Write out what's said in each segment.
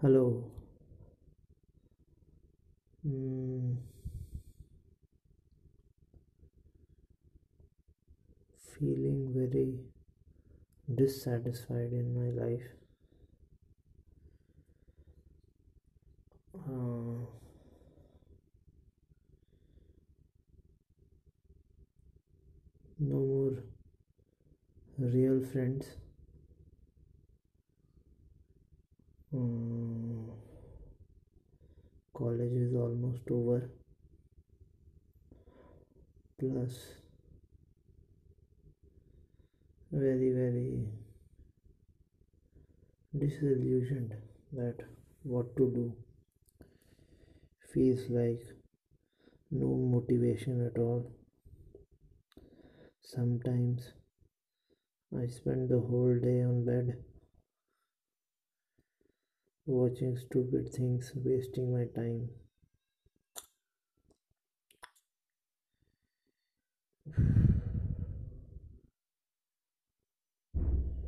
Hello. Mm, feeling very dissatisfied in my life. Uh, no more real friends. Mm, college is almost over. Plus, very, very disillusioned that what to do. Feels like no motivation at all. Sometimes I spend the whole day on bed watching stupid things, wasting my time.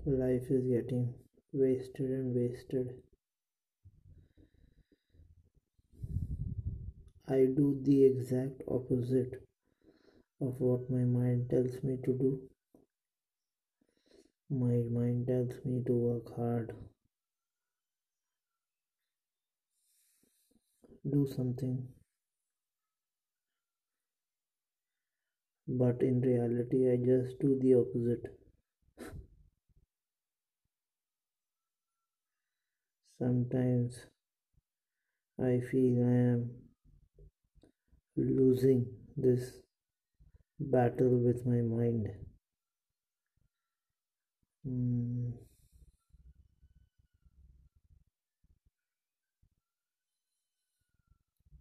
Life is getting wasted and wasted. I do the exact opposite of what my mind tells me to do. My mind tells me to work hard, do something, but in reality, I just do the opposite. Sometimes I feel I am losing this battle with my mind. Mm,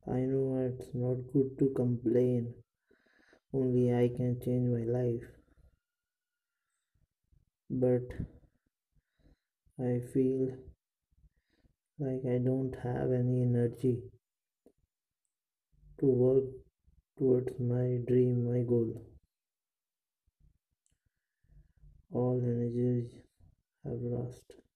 I know it's not good to complain, only I can change my life, but I feel like I don't have any energy to work towards my dream, my goal. All energies have lost.